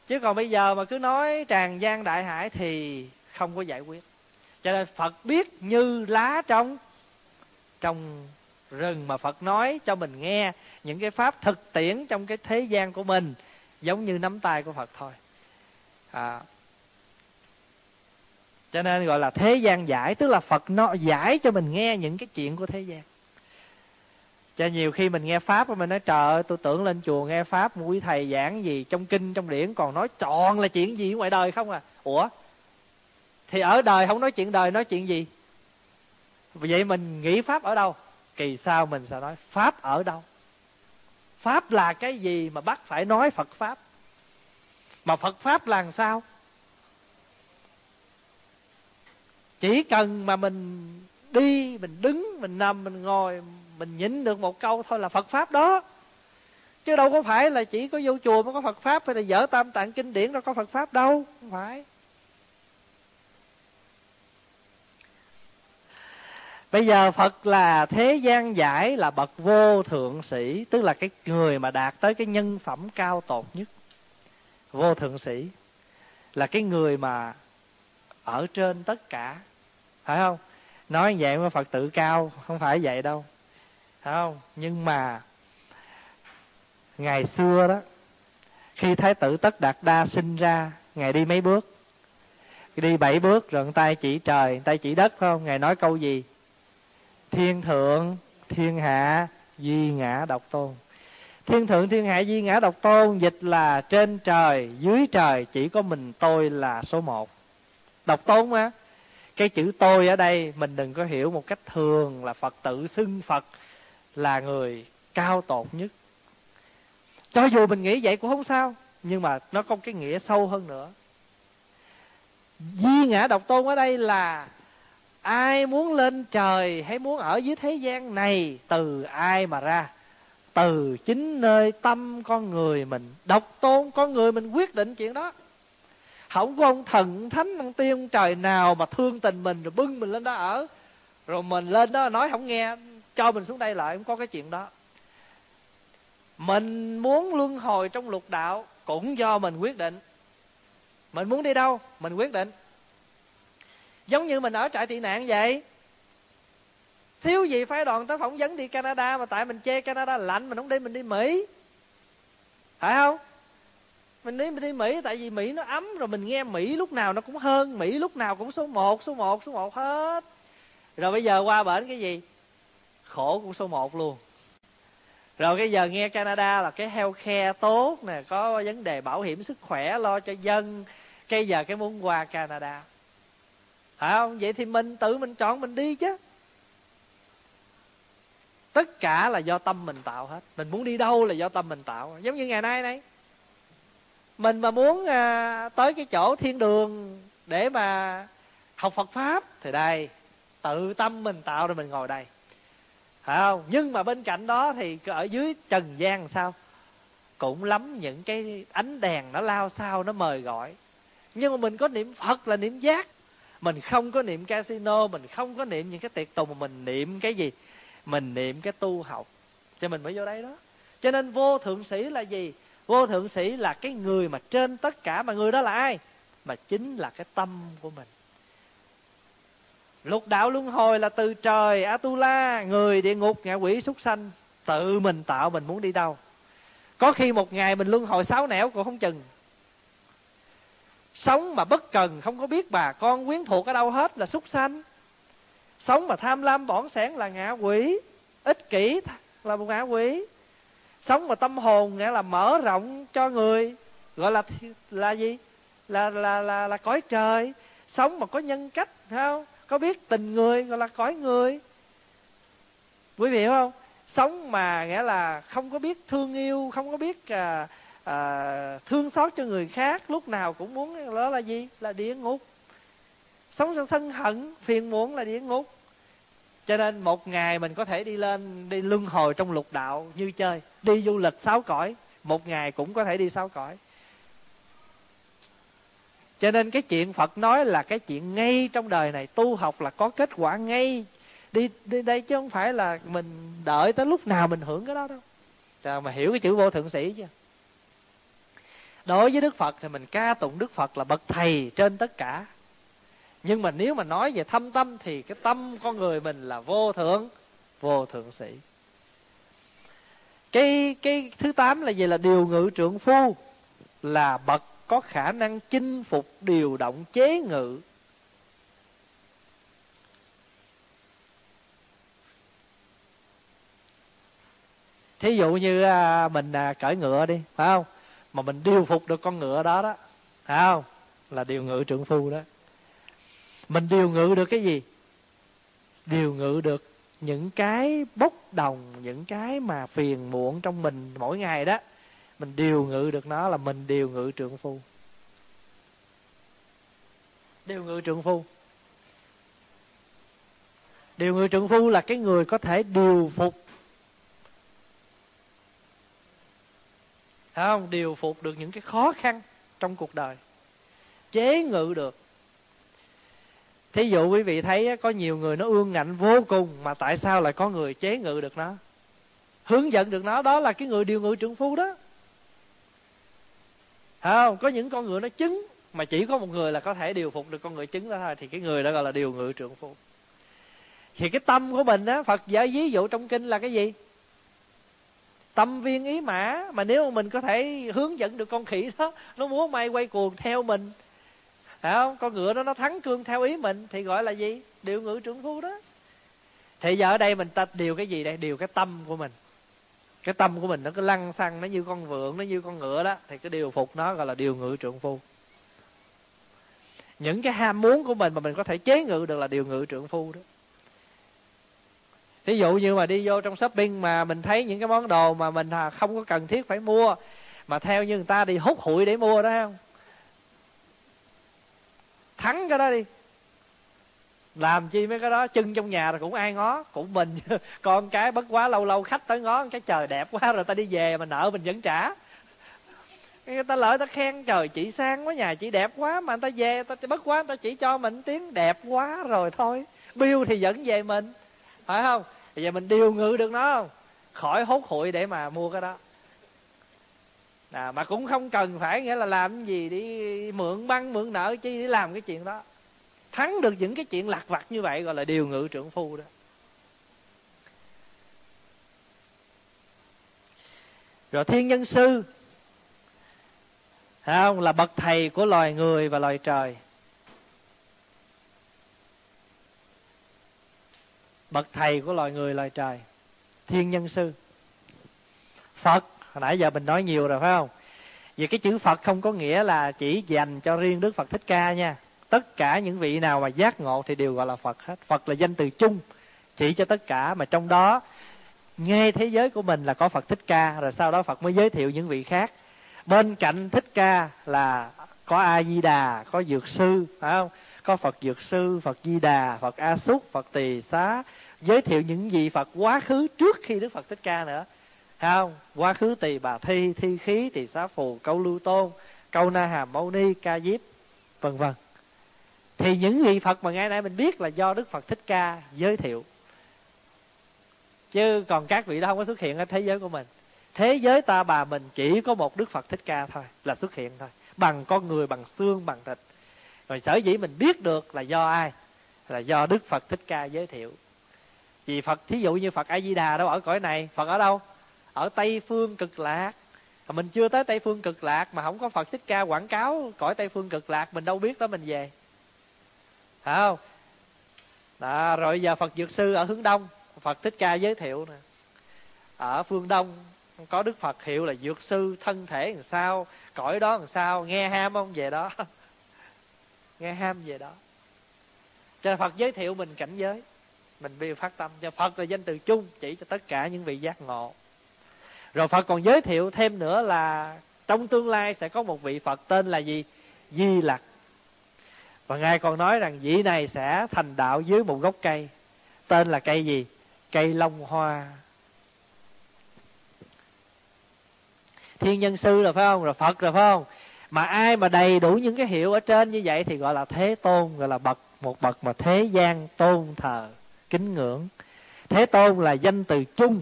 S1: Chứ còn bây giờ mà cứ nói tràn gian đại hải thì không có giải quyết. Cho nên phật biết như lá trong trong rừng mà phật nói cho mình nghe những cái pháp thực tiễn trong cái thế gian của mình giống như nắm tay của phật thôi. À, cho nên gọi là thế gian giải, tức là phật nó giải cho mình nghe những cái chuyện của thế gian. Cho nhiều khi mình nghe pháp mình nói, trời ơi, tôi tưởng lên chùa nghe pháp quý thầy giảng gì trong kinh, trong điển, còn nói tròn là chuyện gì ngoài đời không à? Ủa? Thì ở đời không nói chuyện đời, nói chuyện gì? Vậy mình nghĩ pháp ở đâu? Kỳ sau mình sẽ nói, pháp ở đâu? Pháp là cái gì mà bắt phải nói phật pháp? Mà phật pháp là làm sao? Chỉ cần mà mình đi, mình đứng, mình nằm, mình ngồi, mình nhịn được một câu thôi là phật pháp đó. Chứ đâu có phải là chỉ có vô chùa mới có phật pháp hay là dở tam tạng kinh điển đâu có phật pháp đâu, không phải. Bây giờ phật là thế gian giải, là bậc vô thượng sĩ, tức là cái người mà đạt tới cái nhân phẩm cao tột nhất. Vô thượng sĩ là cái người mà ở trên tất cả phải không? Nói vậy mà phật tự cao, không phải vậy đâu. Phải không? Nhưng mà ngày xưa đó, khi thái tử tất đạt đa sinh ra, ngài đi mấy bước? Đi bảy bước rồi tay chỉ trời tay chỉ đất, phải không? Ngài nói câu gì? Thiên thượng, thiên hạ duy ngã độc tôn. Thiên thượng, thiên hạ duy ngã độc tôn, dịch là trên trời, dưới trời chỉ có mình tôi là số một. Độc tôn mà cái chữ tôi ở đây, mình đừng có hiểu một cách thường là phật tự xưng phật là người cao tột nhất. Cho dù mình nghĩ vậy cũng không sao, nhưng mà nó có cái nghĩa sâu hơn nữa. Di ngã độc tôn ở đây là ai muốn lên trời hay muốn ở dưới thế gian này, từ ai mà ra? Từ chính nơi tâm con người mình. Độc tôn con người mình quyết định chuyện đó không có ông thần thánh, ông tiên ông trời nào mà thương tình mình rồi bưng mình lên đó ở. Rồi mình lên đó nói không nghe, cho mình xuống đây lại, không có cái chuyện đó. Mình muốn luân hồi trong lục đạo cũng do mình quyết định. Mình muốn đi đâu, mình quyết định. Giống như mình ở trại tị nạn vậy. Thiếu gì phái đoàn tới phỏng vấn đi canada mà tại mình chê canada lạnh, mình không đi, mình đi mỹ. Phải không? Mình đi mình đi mỹ tại vì mỹ nó ấm rồi mình nghe mỹ lúc nào nó cũng hơn mỹ lúc nào cũng số 1, số 1, số 1 hết. Rồi bây giờ qua bển cái gì? Khổ cũng số 1 luôn. Rồi cái giờ nghe Canada là cái healthcare tốt nè có vấn đề bảo hiểm sức khỏe lo cho dân. Cái giờ cái muốn qua Canada. Phải không? Vậy thì mình tự mình chọn mình đi chứ. Tất cả là do tâm mình tạo hết. Mình muốn đi đâu là do tâm mình tạo. Giống như ngày nay này mình mà muốn à, tới cái chỗ thiên đường để mà học phật pháp thì đây tự tâm mình tạo rồi mình ngồi đây. Phải không? Nhưng mà bên cạnh đó thì ở dưới trần gian sao? Cũng lắm những cái ánh đèn nó lao sao nó mời gọi. Nhưng mà mình có niệm phật là niệm giác. Mình không có niệm casino mình không có niệm những cái tiệc tùng mà mình niệm cái gì? Mình niệm cái tu học. Cho mình mới vô đây đó. Cho nên vô thượng sĩ là gì? Vô thượng sĩ là cái người mà trên tất cả mà người đó là ai? Mà chính là cái tâm của mình. Lục đạo luân hồi là từ trời atula, người địa ngục, ngạ quỷ súc sanh, tự mình tạo mình muốn đi đâu. Có khi một ngày mình luân hồi sáu nẻo cũng không chừng. Sống mà bất cần, không có biết bà con quyến thuộc ở đâu hết là súc sanh. Sống mà tham lam bỏng sẻn là ngạ quỷ, ích kỷ là một ngạ quỷ sống mà tâm hồn nghĩa là mở rộng cho người. Gọi là là gì? Là là là là cõi trời. Sống mà có nhân cách không? Có biết tình người gọi là cõi người. Quý vị hiểu không? Sống mà nghĩa là không có biết thương yêu không có biết à, à, thương xót cho người khác lúc nào cũng muốn đó là gì? Là địa ngục. Sống trong sân hận phiền muộn là địa ngục cho nên một ngày mình có thể đi lên đi luân hồi trong lục đạo như chơi. Đi du lịch sáu cõi một ngày cũng có thể đi sáu cõi. Cho nên cái chuyện phật nói là cái chuyện ngay trong đời này tu học là có kết quả ngay. Đi, đi đây chứ không phải là mình đợi tới lúc nào mình hưởng cái đó đâu. Trời mà hiểu cái chữ vô thượng sĩ chưa đối với đức phật thì mình ca tụng đức phật là bậc thầy trên tất cả nhưng mà nếu mà nói về thâm tâm thì cái tâm con người mình là vô thượng vô thượng sĩ. Cái cái thứ tám là gì? Là điều ngự trượng phu, là bậc có khả năng chinh phục, điều động, chế ngự. Thí dụ như à, mình à, cởi ngựa đi, phải không? Mà mình điều phục được con ngựa đó đó, phải không? Là điều ngự trượng phu đó mình điều ngự được cái gì? Điều ngự được những cái bốc đồng, những cái mà phiền muộn trong mình mỗi ngày đó. Mình điều ngự được nó là mình điều ngự trượng phu. Điều ngự trượng phu. Điều ngự trượng phu là cái người có thể điều phục. Thấy không? Điều phục được những cái khó khăn trong cuộc đời. Chế ngự được thí dụ quý vị thấy có nhiều người nó ương ngạnh vô cùng mà tại sao lại có người chế ngự được nó? Hướng dẫn được nó, đó là cái người điều ngự trưởng phu đó. Không? Có những con ngựa nó chứng, mà chỉ có một người là có thể điều phục được con ngựa chứng đó thôi, thì cái người đó gọi là điều ngự trưởng phu. Thì cái tâm của mình á, phật giải ví dụ trong kinh là cái gì? Tâm viên ý mã, mà nếu mà mình có thể hướng dẫn được con khỉ đó, nó muốn may quay cuồng theo mình phải không? Con ngựa đó nó thắng cương theo ý mình thì gọi là gì? Điều ngự trưởng phu đó. Thì giờ ở đây mình ta điều cái gì đây? Điều cái tâm của mình. Cái tâm của mình nó cứ lăn xăng, nó như con vượn nó như con ngựa đó, thì cái điều phục nó gọi là điều ngự trượng phu. Những cái ham muốn của mình mà mình có thể chế ngự được là điều ngự trượng phu đó. Thí dụ như mà đi vô trong shopping mà mình thấy những cái món đồ mà mình à, không có cần thiết phải mua, mà theo như người ta đi hút hụi để mua đó không? Thắng cái đó đi. Làm chi mấy cái đó, chân trong nhà rồi cũng ai ngó, cũng mình. *laughs* Con cái bất quá lâu lâu khách tới ngó, cái trời đẹp quá rồi ta đi về mà nợ mình vẫn trả. Người ta lợi ta khen, trời chị sang quá nhà chị đẹp quá mà người ta về ta bất quá người ta chỉ cho mình tiếng đẹp quá rồi thôi. Bill thì vẫn về mình. Phải không? Bây giờ mình điều ngự được nó không? Khỏi hốt hụi để mà mua cái đó à, mà cũng không cần phải nghĩa là làm gì đi mượn băng mượn nợ chi để làm cái chuyện đó. Thắng được những cái chuyện lạc vặt như vậy gọi là điều ngự trưởng phu đó. Rồi thiên nhân sư Thấy không? Là bậc thầy của loài người và loài trời. Bậc thầy của loài người loài trời. Thiên nhân sư. Phật hồi nãy giờ mình nói nhiều rồi, phải không? Vì cái chữ phật không có nghĩa là chỉ dành cho riêng đức phật thích ca nha. Tất cả những vị nào mà giác ngộ thì đều gọi là phật hết. Phật là danh từ chung, chỉ cho tất cả mà trong đó ngay thế giới của mình là có phật thích ca, rồi sau đó phật mới giới thiệu những vị khác. Bên cạnh thích ca là có a di đà có dược sư, phải không? Có phật dược sư, phật di đà phật a xúc phật tỳ xá. Giới thiệu những vị phật quá khứ trước khi đức phật thích ca nữa không quá khứ tỳ bà thi thi khí tỳ xá phù, câu lưu tôn, câu na hàm mâu ni, ca diếp, vân vân. Thì những vị phật mà ngày nay mình biết là do đức phật thích ca giới thiệu. Chứ còn các vị đó không có xuất hiện ở thế giới của mình. Thế giới ta bà mình chỉ có một đức phật thích ca thôi, là xuất hiện thôi. Bằng con người, bằng xương, bằng thịt. Rồi sở dĩ mình biết được là do ai? Là do đức phật thích ca giới thiệu. Vì phật, thí dụ như phật a di đà đâu ở cõi này, phật ở đâu? Ở tây phương cực lạc. Mình chưa tới tây phương cực lạc mà không có phật thích ca quảng cáo cõi tây phương cực lạc mình đâu biết đó mình về. Phải không? Đó, rồi giờ phật dược sư ở hướng đông phật thích ca giới thiệu nè. Ở phương đông có đức phật hiệu là dược sư thân thể làm sao cõi đó làm sao nghe ham không về đó? *laughs* Nghe ham về đó. Cho nên phật giới thiệu mình cảnh giới mình bị phát tâm. Cho phật là danh từ chung chỉ cho tất cả những vị giác ngộ rồi phật còn giới thiệu thêm nữa là trong tương lai sẽ có một vị phật tên là gì? Di lặc. Và ngài còn nói rằng vị này sẽ thành đạo dưới một gốc cây, tên là cây gì? Cây long hoa. Thiên nhân sư rồi phải không? Rồi phật rồi phải không? Mà ai mà đầy đủ những cái hiệu ở trên như vậy thì gọi là thế tôn, gọi là bậc, một bậc mà thế gian tôn thờ, kính ngưỡng. Thế tôn là danh từ chung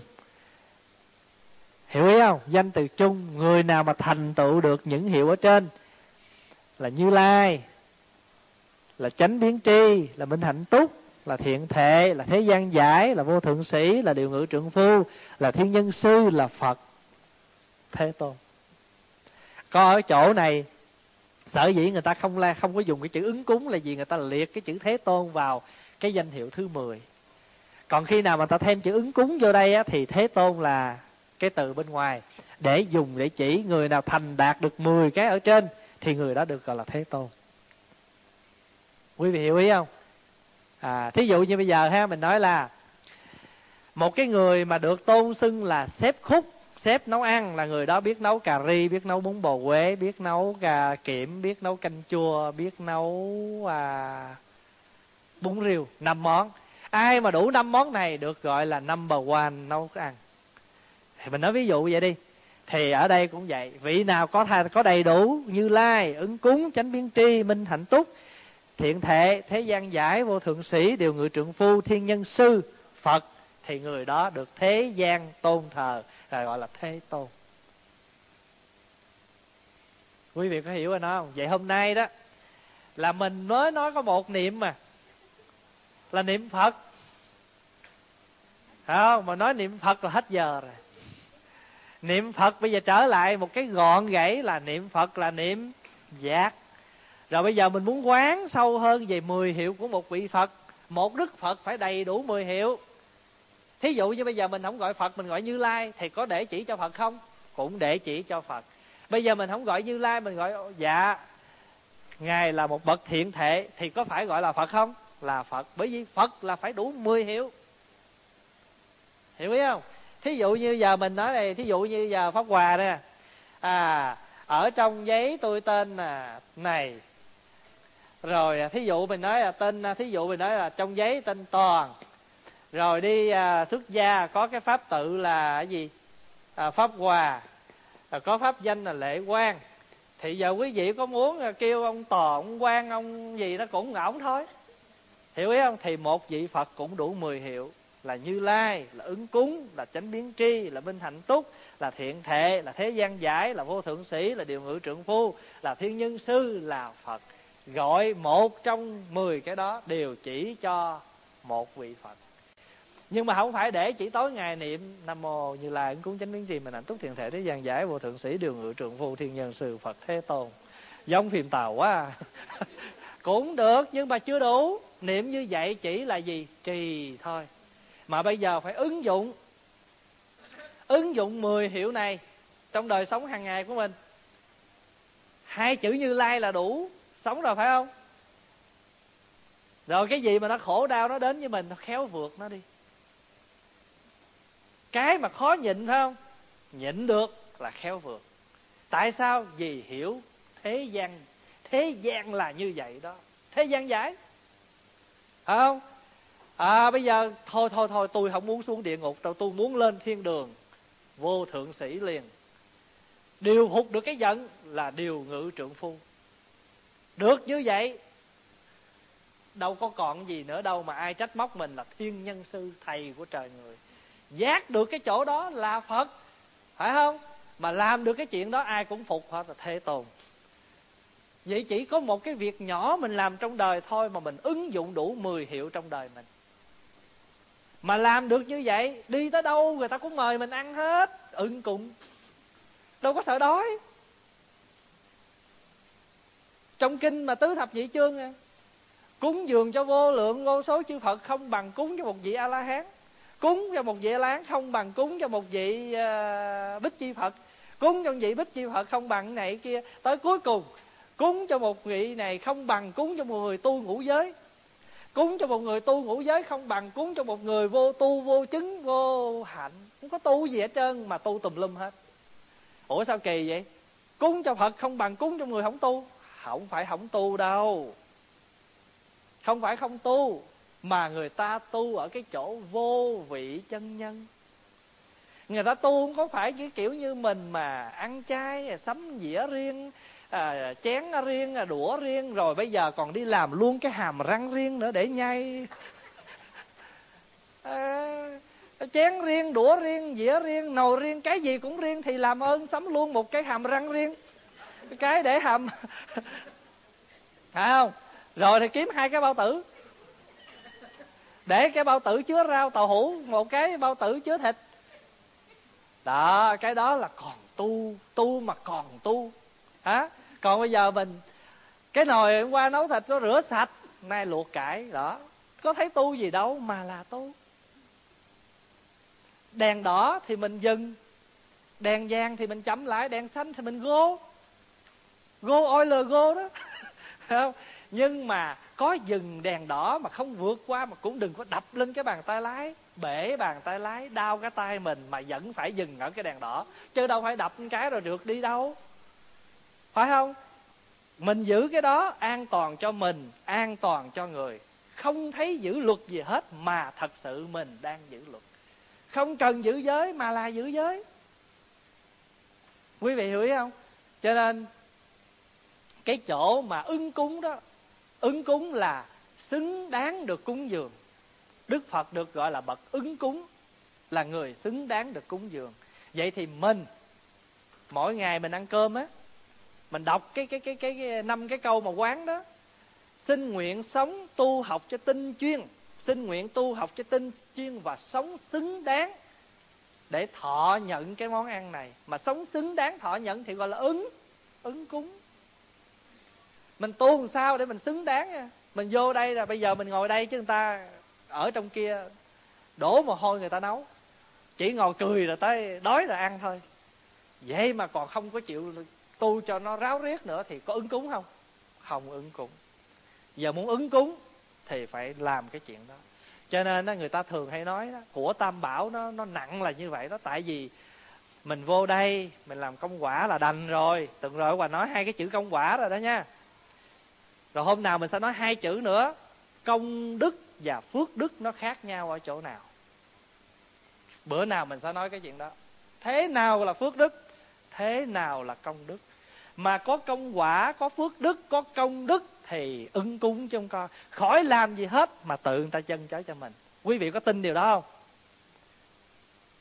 S1: hiểu ý không? Danh từ chung người nào mà thành tựu được những hiệu ở trên? Là như lai là chánh biến tri là minh hạnh túc là thiện thệ là thế gian giải là vô thượng sĩ là điều ngữ trượng phu là thiên nhân sư là phật thế tôn. Có ở chỗ này sở dĩ người ta không la không có dùng cái chữ ứng cúng là gì người ta liệt cái chữ thế tôn vào cái danh hiệu thứ 10 còn khi nào mà ta thêm chữ ứng cúng vô đây á, thì thế tôn là cái từ bên ngoài. Để dùng để chỉ người nào thành đạt được 10 cái ở trên thì người đó được gọi là thế tôn. Quý vị hiểu ý không? À thí dụ như bây giờ ha mình nói là một cái người mà được tôn xưng là xếp khúc xếp nấu ăn là người đó biết nấu cà ri biết nấu bún bò quế biết nấu gà kiểm biết nấu canh chua biết nấu à, bún riêu năm món. Ai mà đủ năm món này được gọi là number one nấu ăn? Thì mình nói ví dụ vậy đi. Thì ở đây cũng vậy. Vị nào có thà có đầy đủ như lai, ứng cúng, chánh biến tri, minh hạnh túc, thiện thệ thế gian giải, vô thượng sĩ, điều ngự trượng phu, thiên nhân sư, phật, thì người đó được thế gian tôn thờ, là gọi là thế tôn. Quý vị có hiểu rồi nó không? Vậy hôm nay đó, là mình mới nói có một niệm mà. Là niệm phật. Phải không? Mà nói niệm phật là hết giờ rồi niệm phật bây giờ trở lại một cái gọn gãy là niệm phật là niệm giác. Rồi bây giờ mình muốn quán sâu hơn về 10 hiệu của một vị phật. Một đức phật phải đầy đủ 10 hiệu. Thí dụ như bây giờ mình không gọi phật, mình gọi như lai thì có để chỉ cho phật không? Cũng để chỉ cho phật. Bây giờ mình không gọi như lai, mình gọi dạ ngài là một bậc thiện thể thì có phải gọi là phật không? Là phật. Bởi vì phật là phải đủ 10 hiệu. Hiểu ý không? Thí dụ như giờ mình nói này thí dụ như giờ pháp hòa nè. À ở trong giấy tôi tên là này. Rồi à, thí dụ mình nói là tên à, thí dụ mình nói là trong giấy tên toàn. Rồi đi à, xuất gia có cái pháp tự là cái gì? À, pháp hòa. À, có pháp danh là lễ quan thì giờ quý vị có muốn à, kêu ông tò ông quan ông gì nó cũng ngỗng thôi. Hiểu ý không? Thì một vị phật cũng đủ 10 hiệu là như lai, là ứng cúng, là chánh biến tri, là minh hạnh túc, là thiện thệ, là thế gian giải, là vô thượng sĩ, là điều ngự trượng phu, là thiên nhân sư, là phật. Gọi một trong mười cái đó đều chỉ cho một vị phật. Nhưng mà không phải để chỉ tối ngày niệm nam mô như lai, ứng cúng, chánh biến tri mình hạnh túc, thiện thể thế gian giải, vô thượng sĩ, điều ngự trượng phu, thiên nhân sư, phật thế tôn. Giống phim tàu quá. À. *laughs* cũng được, nhưng mà chưa đủ. Niệm như vậy chỉ là gì? Trì thôi mà bây giờ phải ứng dụng ứng dụng 10 hiệu này trong đời sống hàng ngày của mình. Hai chữ như lai là đủ, sống rồi phải không? Rồi cái gì mà nó khổ đau nó đến với mình, nó khéo vượt nó đi. Cái mà khó nhịn phải không? Nhịn được là khéo vượt. Tại sao? Vì hiểu thế gian thế gian là như vậy đó. Thế gian giải, phải không? À bây giờ thôi thôi thôi, tôi không muốn xuống địa ngục đâu, tôi muốn lên thiên đường. Vô thượng sĩ liền. Điều phục được cái giận là điều ngự trượng phu. Được như vậy, đâu có còn gì nữa đâu mà ai trách móc mình là thiên nhân sư, thầy của trời người. Giác được cái chỗ đó là phật, phải không? Mà làm được cái chuyện đó ai cũng phục hết là thế tôn. Vậy chỉ có một cái việc nhỏ mình làm trong đời thôi mà mình ứng dụng đủ 10 hiệu trong đời mình mà làm được như vậy đi tới đâu người ta cũng mời mình ăn hết ưng cùng đâu có sợ đói. Trong kinh mà tứ thập nhị chương à, cúng dường cho vô lượng vô số chư phật không bằng cúng cho một vị a la hán cúng cho một vị a la hán không bằng cúng cho một vị uh, bích chi phật cúng cho một vị bích chi phật không bằng này kia. Tới cuối cùng cúng cho một vị này không bằng cúng cho một người tu ngũ giới cúng cho một người tu ngũ giới không bằng cúng cho một người vô tu vô chứng vô hạnh. Không có tu gì hết trơn, mà tu tùm lum hết. Ủa sao kỳ vậy? Cúng cho phật không bằng cúng cho người không tu. Không phải không tu đâu. Không phải không tu, mà người ta tu ở cái chỗ vô vị chân nhân. Người ta tu không có phải cái kiểu như mình mà ăn chay, sắm dĩa riêng à, chén riêng à, đũa riêng rồi bây giờ còn đi làm luôn cái hàm răng riêng nữa để nhai. *laughs* À, chén riêng đũa riêng dĩa riêng nồi riêng cái gì cũng riêng thì làm ơn sắm luôn một cái hàm răng riêng. Cái để hầm *laughs* phải không? Rồi thì kiếm hai cái bao tử. Để cái bao tử chứa rau tàu hũ một cái bao tử chứa thịt. Đó cái đó là còn tu tu mà còn tu. Hả? Còn bây giờ mình, cái nồi hôm qua nấu thịt nó rửa sạch, nay luộc cải, đó. Có thấy tu gì đâu mà là tu. Đèn đỏ thì mình dừng, đèn vàng thì mình chậm lại, đèn xanh thì mình gô. Gô oiler gô đó. *laughs* Không? Nhưng mà có dừng đèn đỏ mà không vượt qua mà cũng đừng có đập lên cái bàn tay lái, bể bàn tay lái, đau cái tay mình mà vẫn phải dừng ở cái đèn đỏ. Chứ đâu phải đập cái rồi được đi đâu phải không? Mình giữ cái đó an toàn cho mình, an toàn cho người. Không thấy giữ luật gì hết mà thật sự mình đang giữ luật. Không cần giữ giới mà là giữ giới. Quý vị hiểu ý không? Cho nên, cái chỗ mà ứng cúng đó, ứng cúng là xứng đáng được cúng dường. Đức phật được gọi là bậc ứng cúng, là người xứng đáng được cúng dường. Vậy thì mình, mỗi ngày mình ăn cơm á mình đọc cái cái cái cái năm cái câu mà quán đó. Xin nguyện sống tu học cho tinh chuyên. Xin nguyện tu học cho tinh chuyên và sống xứng đáng để thọ nhận cái món ăn này. Mà sống xứng đáng thọ nhận thì gọi là ứng ứng cúng. Mình tu làm sao để mình xứng đáng nha? Mình vô đây là bây giờ mình ngồi đây chứ người ta ở trong kia đổ mồ hôi người ta nấu. Chỉ ngồi cười rồi tới đói rồi ăn thôi. Vậy mà còn không có chịu tu cho nó ráo riết nữa thì có ứng cúng không? Không ứng cúng. Giờ muốn ứng cúng thì phải làm cái chuyện đó. Cho nên đó, người ta thường hay nói đó, của tam bảo nó nó nặng là như vậy đó. Tại vì mình vô đây mình làm công quả là đành rồi. Từng rồi hòa nói hai cái chữ công quả rồi đó nha. Rồi hôm nào mình sẽ nói hai chữ nữa. Công đức và phước đức nó khác nhau ở chỗ nào? Bữa nào mình sẽ nói cái chuyện đó. Thế nào là phước đức? Thế nào là công đức? Mà có công quả, có phước đức, có công đức thì ứng cúng cho con khỏi làm gì hết mà tự người ta chân trái cho mình. Quý vị có tin điều đó không?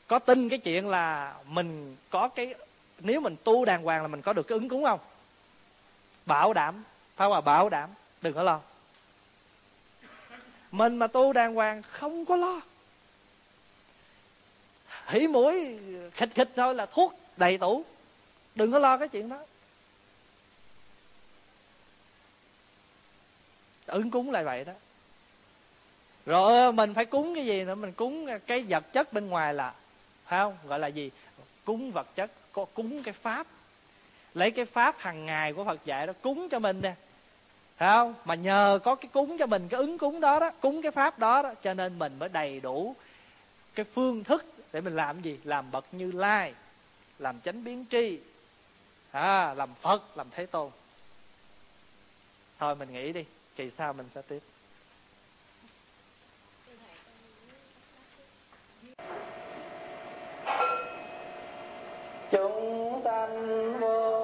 S1: Có tin cái chuyện là mình có cái, nếu mình tu đàng hoàng là mình có được cái ứng cúng không? Bảo đảm. Phải hòa bảo đảm. Đừng có lo. Mình mà tu đàng hoàng không có lo. Hỉ mũi, khịch khịch thôi là thuốc đầy tủ đừng có lo cái chuyện đó. Ứng cúng lại vậy đó. Rồi ờ, mình phải cúng cái gì nữa? Mình cúng ờ, cái vật chất bên ngoài là phải không? Gọi là gì? Cúng vật chất có cúng cái pháp. Lấy cái pháp hàng ngày của phật dạy đó cúng cho mình nè. Phải không? Mà nhờ có cái cúng cho mình cái ứng cúng đó đó cúng cái pháp đó đó cho nên mình mới đầy đủ cái phương thức để mình làm gì? Làm bậc như lai làm chánh biến tri à, làm phật làm thế tôn. Thôi mình nghĩ đi kỳ sau mình sẽ tiếp. Chúng sanh vô